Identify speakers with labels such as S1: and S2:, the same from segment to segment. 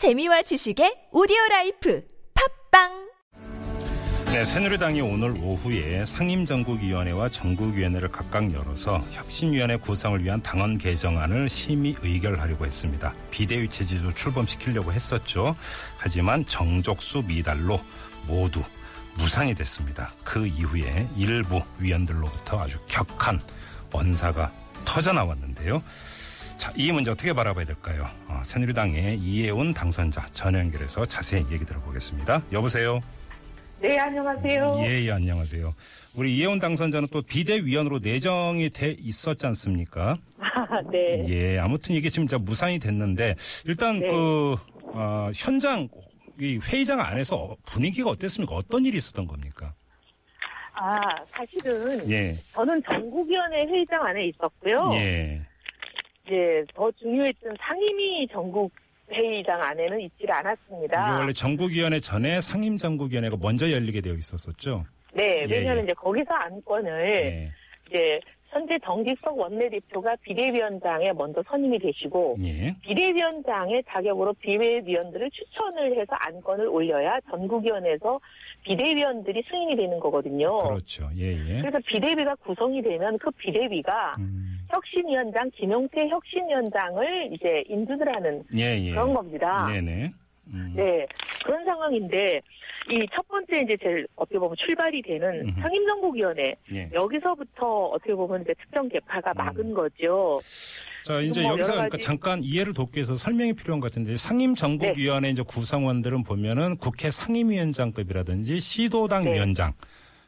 S1: 재미와 지식의 오디오 라이프 팟빵
S2: 네, 새누리당이 오늘 오후에 상임전국위원회와 전국위원회를 각각 열어서 혁신위원회 구성을 위한 당헌 개정안을 심의 의결하려고 했습니다. 비대위 체제도 출범시키려고 했었죠. 하지만 정족수 미달로 모두 무산이 됐습니다. 그 이후에 일부 의원들로부터 아주 격한 언사가 터져 나왔는데요. 자, 이 문제 어떻게 바라봐야 될까요? 어, 새누리당의 이해운 당선자 전화 연결해서 자세히 얘기 들어보겠습니다. 여보세요?
S3: 네, 안녕하세요.
S2: 예, 예, 안녕하세요. 우리 이혜원 당선자는 또 비대위원으로 내정이 돼 있었지 않습니까?
S3: 아, 네.
S2: 예, 아무튼 이게 지금 진짜 무산이 됐는데 일단
S3: 네.
S2: 그 어, 현장 이 회의장 안에서 분위기가 어땠습니까? 어떤 일이 있었던 겁니까?
S3: 아, 사실은
S2: 예,
S3: 저는 전국위원회 회의장 안에 있었고요.
S2: 예,
S3: 이제 더 중요했던 상임위 전국 회의장 안에는 있지를 않았습니다.
S2: 원래 전국위원회 전에 상임전국위원회가 먼저 열리게 되어 있었었죠.
S3: 네,
S2: 예,
S3: 왜냐하면
S2: 예.
S3: 이제 거기서 안건을
S2: 예,
S3: 이제 현재 정직석 원내대표가 비대위원장에 먼저 선임이 되시고
S2: 예,
S3: 비대위원장의 자격으로 비대위원들을 추천을 해서 안건을 올려야 전국위원회에서 비대위원들이 승인이 되는 거거든요.
S2: 그렇죠. 예, 예.
S3: 그래서 비대위가 구성이 되면 그 비대위가
S2: 음,
S3: 혁신위원장 김용태 혁신위원장을 이제 인준을 하는
S2: 예, 예.
S3: 그런 겁니다.
S2: 네네. 음,
S3: 네 그런 상황인데 이 첫 번째 이제 제일 어떻게 보면 출발이 되는. 상임정국위원회
S2: 예.
S3: 여기서부터 어떻게 보면 이제 특정 개파가 막은 거죠.
S2: 자, 이제
S3: 뭐
S2: 여기서 그러니까 잠깐 이해를 돕기 위해서 설명이 필요한 것 같은데 상임정국위원회
S3: 네.
S2: 이제 구성원들은 보면은 국회 상임위원장급이라든지 시도당
S3: 네.
S2: 위원장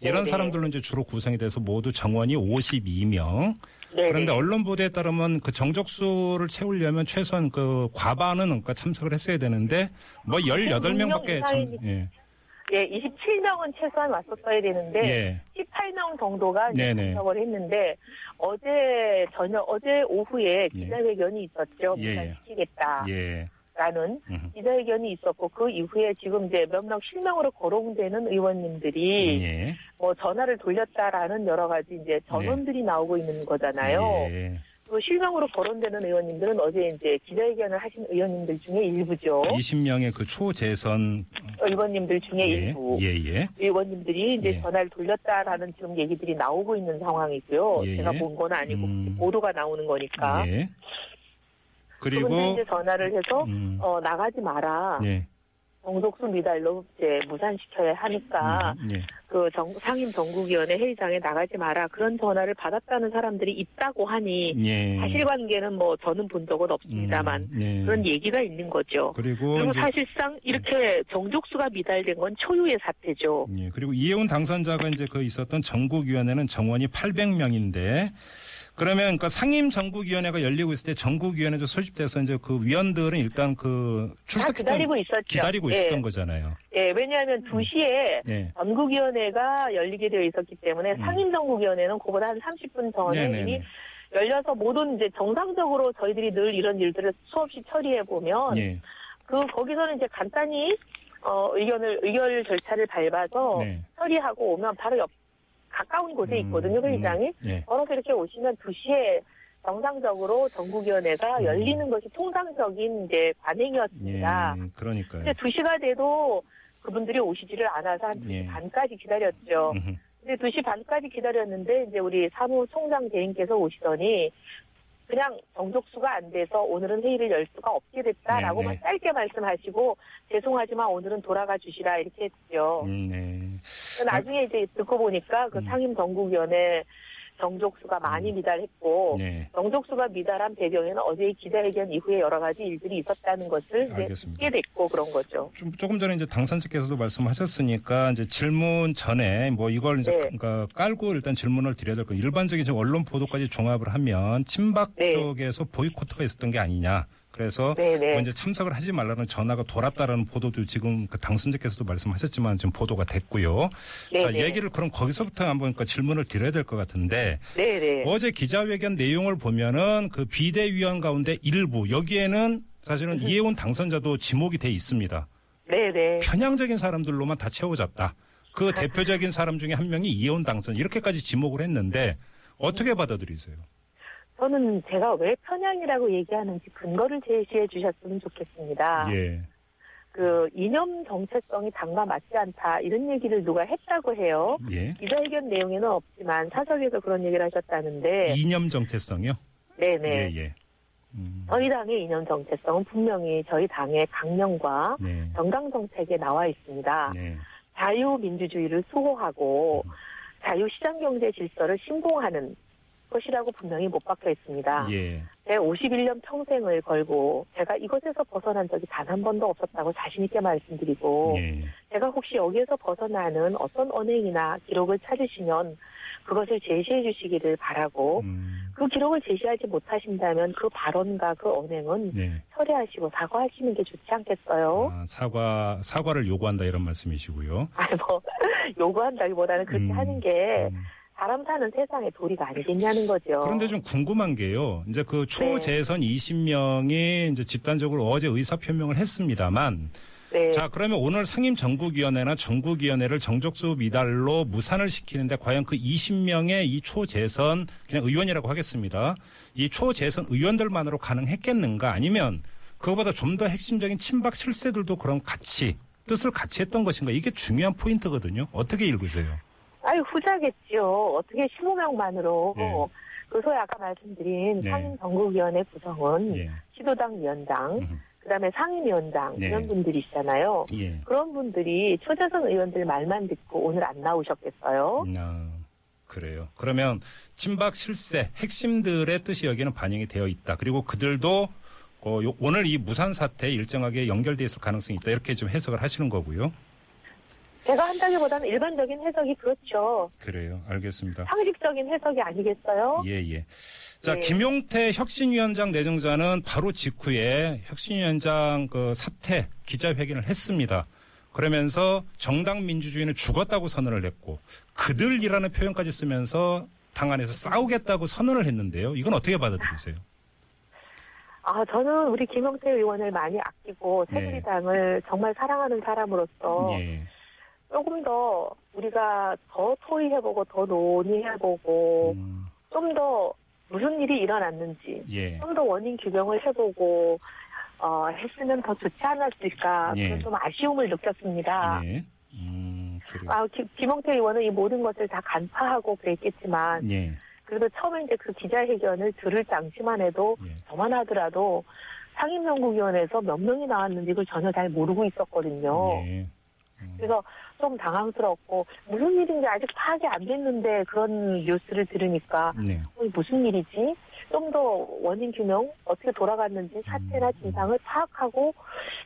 S2: 이런
S3: 네, 네.
S2: 사람들로 이제 주로 구성이 돼서 모두 정원이 52명.
S3: 네,
S2: 그런데
S3: 네.
S2: 언론 보도에 따르면 그 정적수를 채우려면 최소한 그 과반은 그러니까 참석을 했어야 되는데 뭐 18명밖에 참 예.
S3: 예, 27명은 최소한 왔었어야 되는데
S2: 예.
S3: 18명 정도가. 참석을 했는데 어제 저녁 어제 오후에
S2: 예.
S3: 기자회견이 있었죠.
S2: 예, 예.
S3: 무산시키겠다 라는
S2: 예.
S3: 아, 기자회견이 있었고 그 이후에 지금 이제 몇명 실명으로 거론되는 의원님들이
S2: 예.
S3: 뭐 전화를 돌렸다라는 여러 가지 이제 전원들이 나오고 있는 거잖아요.
S2: 예.
S3: 그 실명으로 거론되는 의원님들은 어제 이제 기자회견을 하신 의원님들 중에 일부죠.
S2: 20명의 그 초재선
S3: 의원님들 중에
S2: 예.
S3: 일부.
S2: 예, 예.
S3: 의원님들이 이제
S2: 예.
S3: 전화를 돌렸다라는 지금 얘기들이 나오고 있는 상황이고요.
S2: 예,
S3: 제가
S2: 예.
S3: 본건 아니고
S2: 음.
S3: 보도가 나오는 거니까.
S2: 그리고
S3: 이제 전화를 해서
S2: 음,
S3: 어, 나가지 마라.
S2: 예.
S3: 정독수 미달로 이제 무산시켜야 하니까
S2: 음, 예.
S3: 그 정- 상임 전국위원회 회의장에 나가지 마라 그런 전화를 받았다는 사람들이 있다고 하니
S2: 예.
S3: 사실관계는 뭐 저는 본 적은 없습니다만
S2: 음, 예.
S3: 그런 얘기가 있는 거죠.
S2: 그리고
S3: 그리고
S2: 이제
S3: 사실상 이렇게 정족수가 미달된 건 초유의 사태죠.
S2: 예, 그리고 이혜훈 당선자가 이제 그 있었던 전국위원회는 정원이 800명인데 그러면 그러니까 상임 전국위원회가 열리고 있을 때 전국위원회도 소집돼서 이제 그 위원들은 일단
S3: 그다
S2: 출석했던
S3: 기다리고 있었죠.
S2: 기다리고
S3: 예.
S2: 있었던 거잖아요.
S3: 예, 왜냐하면 2시에
S2: 예.
S3: 전국위원회가 열리게 되어 있었기 때문에
S2: 음.
S3: 상임정국위원회는 그보다 한 30분 전에
S2: 네네네.
S3: 이미 열려서 모든 이제 정상적으로 저희들이 늘 이런 일들을 수없이 처리해 보면
S2: 예.
S3: 그 거기서는 이제 간단히 어 의견을 의결 절차를 밟아서
S2: 네.
S3: 처리하고 오면 바로 옆 가까운 곳에 있거든요
S2: 음,
S3: 회의장이
S2: 음, 예.
S3: 걸어서 이렇게 오시면 2시에 정상적으로 전국위원회가
S2: 음.
S3: 열리는 것이 통상적인 이제
S2: 예.
S3: 관행이었습니다.
S2: 그러니까요.
S3: 근데 2시가 돼도 그분들이 오시지를 않아서 한 2시
S2: 예.
S3: 반까지 기다렸죠.
S2: 음흠.
S3: 근데 2시 반까지 기다렸는데 이제 우리 사무총장 대행께서 오시더니 그냥 정족수가 안 돼서 오늘은 회의를 열 수가 없게 됐다라고만
S2: 네, 네.
S3: 짧게 말씀하시고 죄송하지만 오늘은 돌아가 주시라 이렇게 했죠.
S2: 음, 네.
S3: 나중에 이제 듣고 보니까 그
S2: 음.
S3: 상임정국위원회 정족수가 많이 미달했고
S2: 네.
S3: 정족수가 미달한 배경에는 어제의 기자회견 이후에 여러 가지 일들이 있었다는 것을
S2: 알겠습니다.
S3: 듣게 됐고 그런 거죠.
S2: 좀 조금 전에 이제 당선자께서도 말씀하셨으니까 이제 질문 전에 뭐 이걸 이제
S3: 네.
S2: 그러니까 깔고 일단 질문을 드려야 될 거. 일반적인 언론 보도까지 종합을 하면 친박
S3: 네.
S2: 쪽에서 보이콧가 있었던 게 아니냐. 그래서
S3: 네네.
S2: 뭐 이제 참석을 하지 말라는 전화가 돌았다라는 보도도 지금 그 당선자께서도 말씀하셨지만 지금 보도가 됐고요. 자,
S3: 네네.
S2: 얘기를 그럼 거기서부터 한번 그 질문을 드려야 될 것 같은데
S3: 네네.
S2: 어제 기자회견 내용을 보면은 그 비대위원 가운데 일부 여기에는 사실은 이해운 당선자도 지목이 돼 있습니다.
S3: 네네.
S2: 편향적인 사람들로만 다 채워졌다. 그 대표적인 사람 중에 한 명이 이해운 당선 이렇게까지 지목을 했는데 어떻게 받아들이세요?
S3: 저는 제가 왜 편향이라고 얘기하는지 근거를 제시해 주셨으면 좋겠습니다.
S2: 예.
S3: 그 이념 정체성이 당과 맞지 않다 이런 얘기를 누가 했다고 해요.
S2: 예.
S3: 기자회견 내용에는 없지만 사석에서 그런 얘기를 하셨다는데,
S2: 이념 정체성이요?
S3: 네네.
S2: 예, 예. 음,
S3: 저희 당의 이념 정체성은 분명히 저희 당의 강령과
S2: 네.
S3: 정강 정책에 나와 있습니다.
S2: 네.
S3: 자유민주주의를 수호하고
S2: 음.
S3: 자유시장 경제 질서를 신봉하는 것이라고 분명히 못 박혀 있습니다.
S2: 예.
S3: 제 51년 평생을 걸고 제가 이것에서 벗어난 적이 단 한 번도 없었다고 자신 있게 말씀드리고
S2: 예.
S3: 제가 혹시 여기에서 벗어나는 어떤 언행이나 기록을 찾으시면 그것을 제시해 주시기를 바라고
S2: 음,
S3: 그 기록을 제시하지 못하신다면 그 발언과 그 언행은
S2: 네.
S3: 철회하시고 사과하시는 게 좋지 않겠어요?
S2: 아, 사과 사과를 요구한다 이런 말씀이시고요.
S3: 아니 뭐 요구한다기보다는 그렇게
S2: 음,
S3: 하는 게
S2: 음.
S3: 사람 사는 세상의 도리가 아니겠냐는 거죠.
S2: 그런데 좀 궁금한 게요. 이제 그 초재선 20명이 이제 집단적으로 어제 의사 표명을 했습니다만
S3: 네.
S2: 자, 그러면 오늘 상임 전국위원회나 전국위원회를 정족수 미달로 무산을 시키는데 과연 그 20명의 이 초재선 그냥 의원이라고 하겠습니다. 이 초재선 의원들만으로 가능했겠는가 아니면 그거보다 좀 더 핵심적인 친박 실세들도 그럼 같이 뜻을 같이 했던 것인가 이게 중요한 포인트거든요. 어떻게 읽으세요?
S3: 아유 후자겠죠. 어떻게 15명만으로
S2: 네.
S3: 그 소위 아까 말씀드린
S2: 네.
S3: 상임 전국위원회 구성은
S2: 예.
S3: 시도당 위원장,
S2: 음.
S3: 그다음에 상임위원장
S2: 네.
S3: 이런 분들이시잖아요.
S2: 예.
S3: 그런 분들이 초재선 의원들 말만 듣고 오늘 안 나오셨겠어요?
S2: 아, 그래요. 그러면 친박 실세 핵심들의 뜻이 여기는 반영이 되어 있다. 그리고 그들도 어, 요- 오늘 이 무산 사태에 일정하게 연결돼 있을 가능성이 있다. 이렇게 좀 해석을 하시는 거고요.
S3: 제가 한다기보다는 일반적인 해석이 그렇죠.
S2: 그래요. 알겠습니다.
S3: 상식적인 해석이 아니겠어요?
S2: 예, 예. 자,
S3: 네.
S2: 김용태 혁신위원장 내정자는 바로 직후에 혁신위원장 그 사퇴 기자회견을 했습니다. 그러면서 정당 민주주의는 죽었다고 선언을 했고 그들이라는 표현까지 쓰면서 당 안에서 싸우겠다고 선언을 했는데요. 이건 어떻게 받아들이세요?
S3: 아, 저는 우리 김영태 의원을 많이 아끼고
S2: 네.
S3: 새누리당을 정말 사랑하는 사람으로서
S2: 예.
S3: 조금 더 우리가 더 토의해보고 더 논의해보고
S2: 음,
S3: 좀더 무슨 일이 일어났는지
S2: 예.
S3: 좀더 원인 규명을 해보고 어, 했으면 더 좋지 않았을까
S2: 예.
S3: 그런 좀 아쉬움을 느꼈습니다.
S2: 예. 음.
S3: 아, 기- 김영태 의원은 이 모든 것을 다 간파하고 그랬겠지만
S2: 예.
S3: 그래도 처음에 이제 그 기자회견을 들을 당시만 해도
S2: 예.
S3: 저만 하더라도 상임연구위원회에서 몇 명이 나왔는지 그걸 전혀 잘 모르고 있었거든요.
S2: 예.
S3: 그래서 좀 당황스럽고 무슨 일인지 아직 파악이 안 됐는데 그런 뉴스를 들으니까
S2: 네.
S3: 어, 무슨 일이지? 좀 더 원인 규명 어떻게 돌아갔는지 사태나
S2: 음.
S3: 진상을 파악하고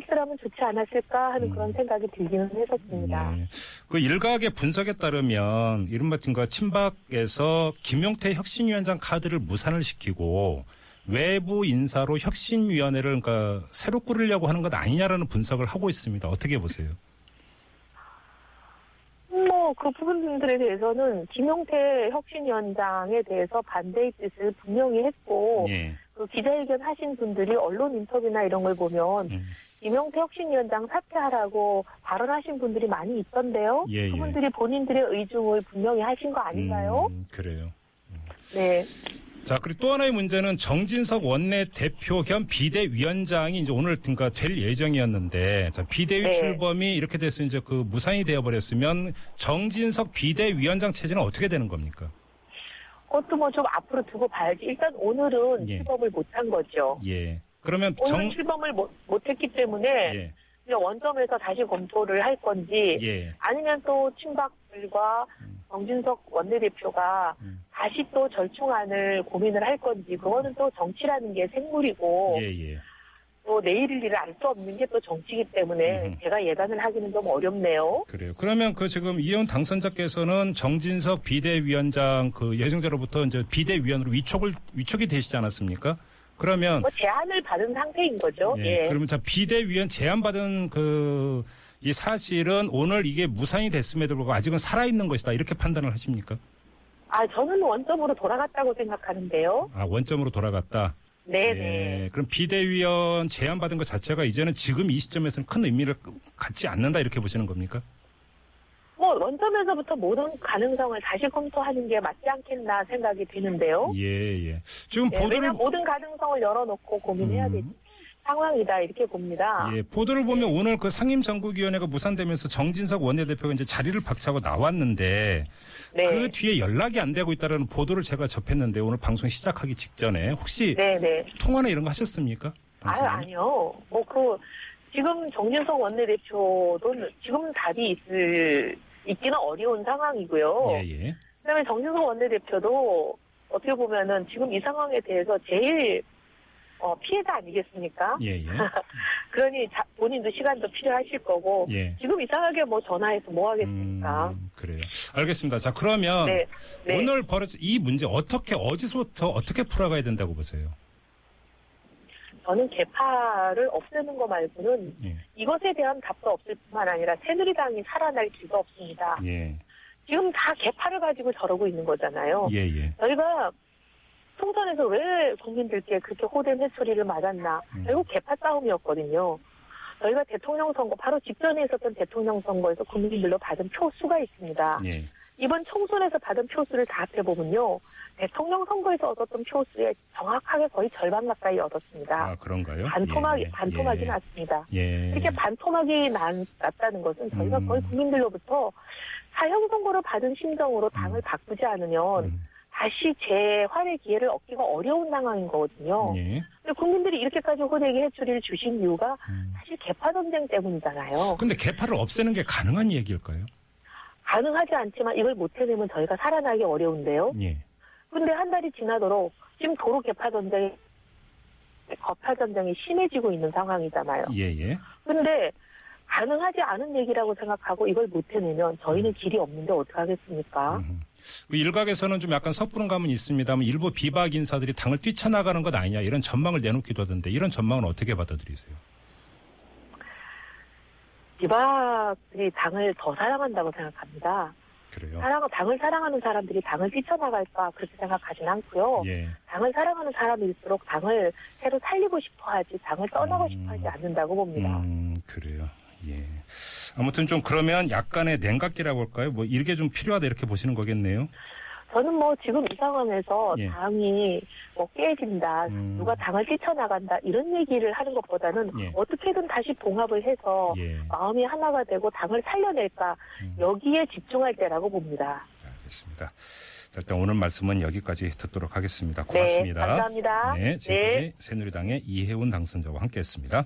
S3: 했더라면 좋지 않았을까 하는
S2: 음.
S3: 그런 생각이 들기는 했었습니다.
S2: 네. 그 일각의 분석에 따르면 이른바 그 친박에서 김용태 혁신위원장 카드를 무산을 시키고 외부 인사로 혁신위원회를 그러니까 새로 꾸리려고 하는 것 아니냐라는 분석을 하고 있습니다. 어떻게 보세요?
S3: 뭐그 부분들에 대해서는 김용태 혁신위원장에 대해서 반대의 뜻을 분명히 했고
S2: 예.
S3: 그 기자회견 하신 분들이 언론 인터뷰나 이런 걸 보면
S2: 음.
S3: 김용태 혁신위원장 사퇴하라고 발언하신 분들이 많이 있던데요.
S2: 예, 예.
S3: 그분들이 본인들의 의중을 분명히 하신 거 아닌가요?
S2: 음, 그래요.
S3: 네.
S2: 자, 그리고 또 하나의 문제는 정진석 원내 대표 겸 비대위원장이 이제 오늘 그러니까 될 예정이었는데 자, 비대위
S3: 네.
S2: 출범이 이렇게 돼서 이제 그 무산이 되어 버렸으면 정진석 비대위원장 체제는 어떻게 되는 겁니까?
S3: 그것도 뭐 좀 앞으로 두고 봐야지. 일단 오늘은
S2: 예.
S3: 출범을 못한 거죠.
S2: 예. 그러면
S3: 오늘
S2: 정
S3: 출범을 못, 못했기 때문에
S2: 예.
S3: 그냥 원점에서 다시 검토를 할 건지
S2: 예.
S3: 아니면 또 친박들과 정진석 원내대표가
S2: 음.
S3: 다시 또 절충안을 고민을 할 건지 그거는 또 정치라는 게 생물이고
S2: 예, 예.
S3: 또 내일을 일을 알 수 없는 게 또 정치이기 때문에
S2: 음.
S3: 제가 예단을 하기는 좀 어렵네요.
S2: 그래요. 그러면 그 지금 이현 당선자께서는 정진석 비대위원장 그 예정자로부터 이제 비대위원으로 위촉을 위촉이 되시지 않았습니까? 그러면
S3: 뭐 제안을 받은 상태인 거죠.
S2: 예,
S3: 예.
S2: 그러면 자 비대위원 제안 받은 그 이 사실은 오늘 이게 무산이 됐음에도 불구하고 아직은 살아 있는 것이다 이렇게 판단을 하십니까?
S3: 아 저는 원점으로 돌아갔다고 생각하는데요.
S2: 아 원점으로 돌아갔다.
S3: 네네.
S2: 예, 그럼 비대위원 제안받은 것 자체가 이제는 지금 이 시점에서는 큰 의미를 갖지 않는다 이렇게 보시는 겁니까?
S3: 뭐 원점에서부터 모든 가능성을 다시 검토하는 게 맞지 않겠나 생각이 드는데요.
S2: 예, 예. 지금
S3: 예,
S2: 보도를
S3: 모든 가능성을 열어놓고 고민해야
S2: 음.
S3: 상황이다 이렇게 봅니다.
S2: 예, 보도를 보면 오늘 그 상임정국위원회가 무산되면서 정진석 원내대표가 이제 자리를 박차고 나왔는데
S3: 네.
S2: 그 뒤에 연락이 안 되고 있다는 보도를 제가 접했는데 오늘 방송 시작하기 직전에 혹시
S3: 네, 네.
S2: 통화나 이런 거 하셨습니까? 방송에?
S3: 아니요. 뭐, 그, 지금 정진석 원내대표도 지금 답이 있을, 있기는 어려운 상황이고요.
S2: 예, 예.
S3: 그 다음에 정진석 원내대표도 어떻게 보면은 지금 이 상황에 대해서 제일, 어, 피해자 아니겠습니까?
S2: 예, 예.
S3: 그러니 자- 본인도 시간도 필요하실 거고,
S2: 예.
S3: 지금 이상하게 뭐 전화해서 뭐 하겠습니까?
S2: 음, 그래요. 알겠습니다. 자, 그러면
S3: 네. 네.
S2: 오늘 벌어진 이 문제 어떻게 어디서부터 어떻게 풀어가야 된다고 보세요?
S3: 저는 개파를 없애는 거 말고는
S2: 예.
S3: 이것에 대한 답도 없을 뿐만 아니라 새누리당이 살아날 길도 없습니다.
S2: 예.
S3: 지금 다 개파를 가지고 저러고 있는 거잖아요.
S2: 예, 예.
S3: 저희가 총선에서 왜 국민들께 그렇게 호된 회초리를 맞았나?
S2: 음.
S3: 결국 개파 싸움이었거든요. 저희가 대통령 선거 바로 직전에 있었던 대통령 선거에서 국민들로 받은 표수가 있습니다.
S2: 예.
S3: 이번 총선에서 받은 표수를 다 합해보면요. 대통령 선거에서 얻었던 표수의 정확하게 거의 절반 가까이 얻었습니다.
S2: 아, 그런가요?
S3: 반토막이,
S2: 예, 예.
S3: 반토막이
S2: 예.
S3: 났습니다.
S2: 예.
S3: 이렇게 반토막이 난, 났다는 것은 저희가
S2: 음.
S3: 거의 국민들로부터 사형 선고를 받은 심정으로 당을
S2: 음.
S3: 바꾸지 않으면
S2: 음,
S3: 다시 재활의 기회를 얻기가 어려운 상황인 거거든요.
S2: 예.
S3: 근데 국민들이 이렇게까지 호되게 해초리를 주신 이유가
S2: 음.
S3: 사실 개파 전쟁 때문이잖아요.
S2: 근데 개파를 없애는 게 가능한 얘기일까요?
S3: 가능하지 않지만 이걸 못 해내면 저희가 살아나기 어려운데요.
S2: 예.
S3: 근데 한 달이 지나도록 지금 도로 개파 전쟁이 거파 전쟁이 심해지고 있는 상황이잖아요.
S2: 예, 예.
S3: 근데 가능하지 않은 얘기라고 생각하고 이걸 못 해내면 저희는 길이 없는데 어떡하겠습니까?
S2: 음. 그 일각에서는 좀 약간 섣부른 감은 있습니다만 일부 비박 인사들이 당을 뛰쳐나가는 것 아니냐 이런 전망을 내놓기도 하던데 이런 전망은 어떻게 받아들이세요?
S3: 비박들이 당을 더 사랑한다고 생각합니다.
S2: 그래요?
S3: 사랑, 당을 사랑하는 사람들이 당을 뛰쳐나갈까 그렇게 생각하진 않고요.
S2: 예.
S3: 당을 사랑하는 사람일수록 당을 새로 살리고 싶어하지 당을 떠나고
S2: 음.
S3: 싶어하지 않는다고 봅니다.
S2: 음, 그래요. 예. 아무튼 좀 그러면 약간의 냉각기라고 할까요? 뭐 이게 좀 필요하다 이렇게 보시는 거겠네요.
S3: 저는 뭐 지금 이 상황에서
S2: 예.
S3: 당이 뭐 깨진다,
S2: 음.
S3: 누가 당을 뛰쳐나간다 이런 얘기를 하는 것보다는
S2: 예.
S3: 어떻게든 다시 봉합을 해서
S2: 예.
S3: 마음이 하나가 되고 당을 살려낼까
S2: 음.
S3: 여기에 집중할 때라고 봅니다.
S2: 알겠습니다. 자, 일단 오늘 말씀은 여기까지 듣도록 하겠습니다. 고맙습니다.
S3: 네, 감사합니다.
S2: 네, 지금까지
S3: 네.
S2: 새누리당의 이혜훈 당선자와 함께했습니다.